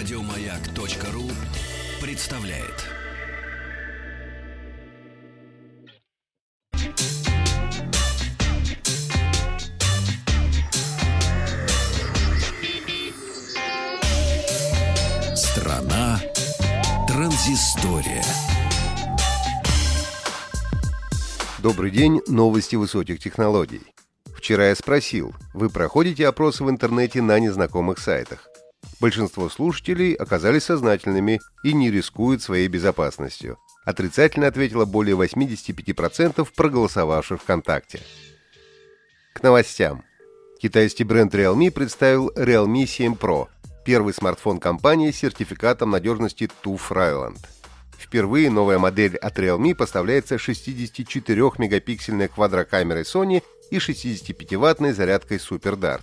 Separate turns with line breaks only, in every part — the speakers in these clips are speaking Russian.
Радиомаяк.ру представляет. Страна транзистория.
Добрый день, новости высоких технологий. Вчера я спросил, вы проходите опросы в интернете на незнакомых сайтах? Большинство слушателей оказались сознательными и не рискуют своей безопасностью. Отрицательно ответило более 85% проголосовавших ВКонтакте. К новостям. Китайский бренд Realme представил Realme 7 Pro, первый смартфон компании с сертификатом надежности TÜV Rheinland. Впервые новая модель от Realme поставляется 64-мегапиксельной квадрокамерой Sony и 65-ваттной зарядкой Super Dart.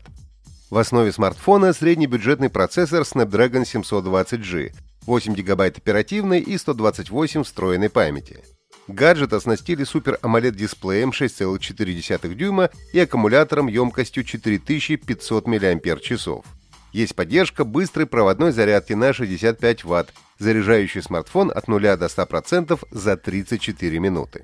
В основе смартфона среднебюджетный процессор Snapdragon 720G, 8 ГБ оперативной и 128 встроенной памяти. Гаджет оснастили Super AMOLED дисплеем 6,4 дюйма и аккумулятором емкостью 4500 мАч. Есть поддержка быстрой проводной зарядки на 65 Вт, заряжающий смартфон от 0 до 100% за 34 минуты.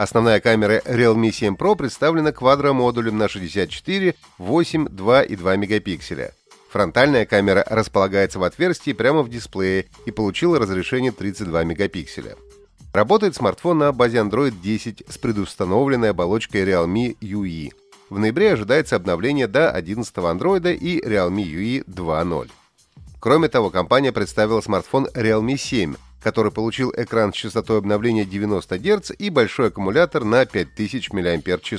Основная камера Realme 7 Pro представлена квадромодулем на 64, 8, 2 и 2 мегапикселя. Фронтальная камера располагается в отверстии прямо в дисплее и получила разрешение 32 мегапикселя. Работает смартфон на базе Android 10 с предустановленной оболочкой Realme UE. В ноябре ожидается обновление до 11 Android и Realme UE 2.0. Кроме того, компания представила смартфон Realme 7 который получил экран с частотой обновления 90 Гц и большой аккумулятор на 5000 мАч.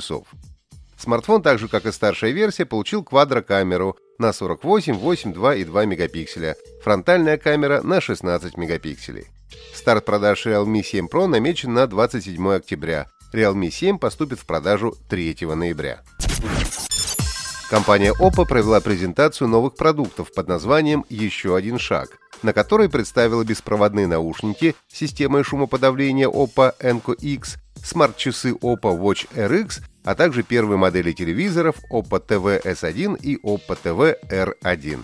Смартфон, так же как и старшая версия, получил квадрокамеру на 48, 8, 2 и 2 мегапикселя, фронтальная камера на 16 мегапикселей. Старт продаж Realme 7 Pro намечен на 27 октября. Realme 7 поступит в продажу 3 ноября. Компания Oppo провела презентацию новых продуктов под названием «Еще один шаг», на которой представила беспроводные наушники с системой шумоподавления Oppo Enco X, смарт-часы Oppo Watch RX, а также первые модели телевизоров Oppo TV S1 и Oppo TV R1.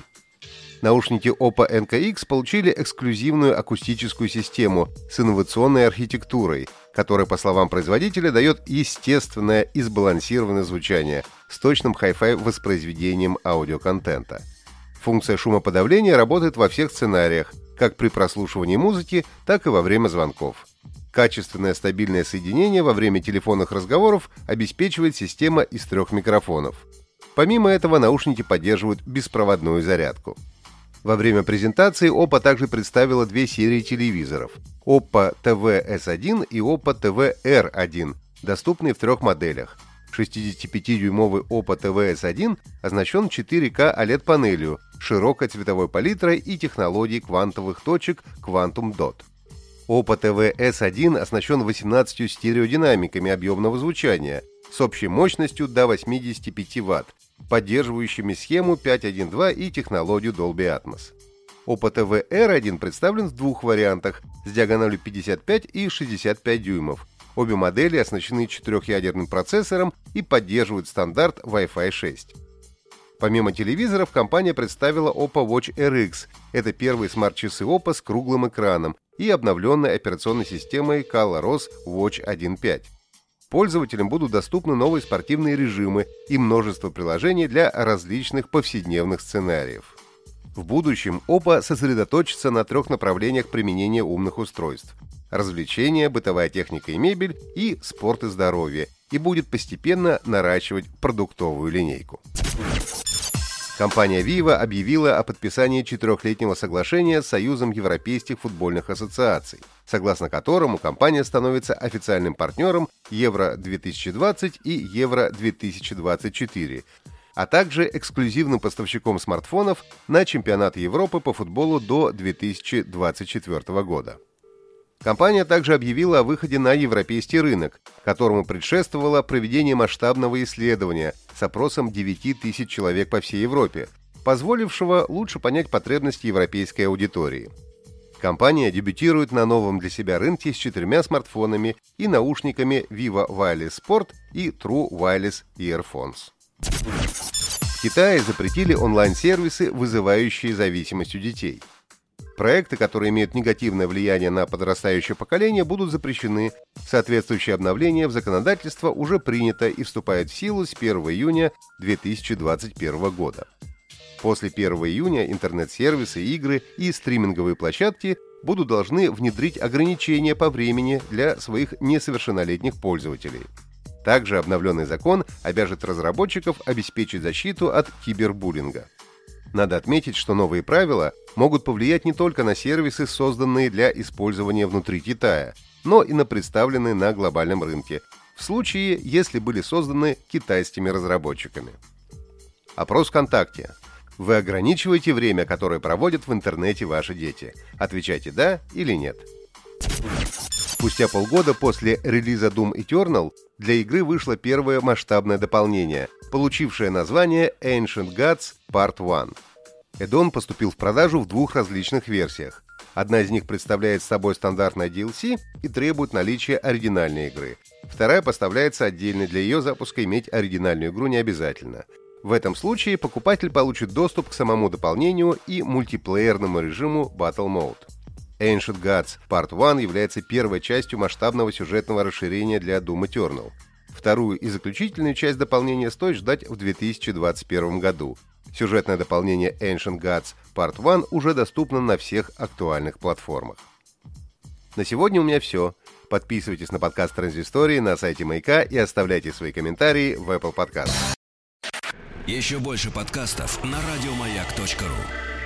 Наушники Oppo NKX получили эксклюзивную акустическую систему с инновационной архитектурой, которая, по словам производителя, дает естественное и сбалансированное звучание с точным хай-фай воспроизведением аудиоконтента. Функция шумоподавления работает во всех сценариях, как при прослушивании музыки, так и во время звонков. Качественное стабильное соединение во время телефонных разговоров обеспечивает система из трех микрофонов. Помимо этого, наушники поддерживают беспроводную зарядку. Во время презентации Oppo также представила две серии телевизоров – Oppo TV S1 и Oppo TV R1, доступные в трех моделях. 65-дюймовый Oppo TV S1 оснащен 4К OLED-панелью, широкой цветовой палитрой и технологией квантовых точек Quantum Dot. Oppo TV S1 оснащен 18 стереодинамиками объемного звучания с общей мощностью до 85 Вт, поддерживающими схему 5.1.2 и технологию Dolby Atmos. Oppo TV R1 представлен в двух вариантах с диагональю 55 и 65 дюймов. Обе модели оснащены четырехъядерным процессором и поддерживают стандарт Wi-Fi 6. Помимо телевизоров, компания представила Oppo Watch RX. Это первые смарт-часы Oppo с круглым экраном и обновленной операционной системой ColorOS Watch 1.5. Пользователям будут доступны новые спортивные режимы и множество приложений для различных повседневных сценариев. В будущем Oppo сосредоточится на трех направлениях применения умных устройств – развлечения, бытовая техника и мебель и спорт и здоровье, и будет постепенно наращивать продуктовую линейку. Компания Viva объявила о подписании четырехлетнего соглашения с Союзом Европейских футбольных ассоциаций, согласно которому компания становится официальным партнером Евро-2020 и Евро-2024, а также эксклюзивным поставщиком смартфонов на чемпионат Европы по футболу до 2024 года. Компания также объявила о выходе на европейский рынок, которому предшествовало проведение масштабного исследования с опросом 9 тысяч человек по всей Европе, позволившего лучше понять потребности европейской аудитории. Компания дебютирует на новом для себя рынке с четырьмя смартфонами и наушниками Vivo Wireless Sport и True Wireless Earphones. В Китае запретили онлайн-сервисы, вызывающие зависимость у детей – Проекты, которые имеют негативное влияние на подрастающее поколение, будут запрещены. Соответствующее обновление в законодательство уже принято и вступает в силу с 1 июня 2021 года. После 1 июня интернет-сервисы, игры и стриминговые площадки будут должны внедрить ограничения по времени для своих несовершеннолетних пользователей. Также обновленный закон обяжет разработчиков обеспечить защиту от кибербуллинга. Надо отметить, что новые правила могут повлиять не только на сервисы, созданные для использования внутри Китая, но и на представленные на глобальном рынке, в случае, если были созданы китайскими разработчиками. Опрос ВКонтакте. Вы ограничиваете время, которое проводят в интернете ваши дети. Отвечайте «да» или «нет». Спустя полгода после релиза Doom Eternal для игры вышло первое масштабное дополнение, получившее название Ancient Gods Part 1. Эдон поступил в продажу в двух различных версиях. Одна из них представляет собой стандартное DLC и требует наличия оригинальной игры. Вторая поставляется отдельно, для ее запуска иметь оригинальную игру не обязательно. В этом случае покупатель получит доступ к самому дополнению и мультиплеерному режиму Battle Mode. Ancient Gods Part 1 является первой частью масштабного сюжетного расширения для Doom Eternal. Вторую и заключительную часть дополнения стоит ждать в 2021 году. Сюжетное дополнение Ancient Gods Part 1 уже доступно на всех актуальных платформах. На сегодня у меня все. Подписывайтесь на подкаст Транзистории на сайте Маяка и оставляйте свои комментарии в Apple Podcast.
Еще больше подкастов на радиомаяк.ру.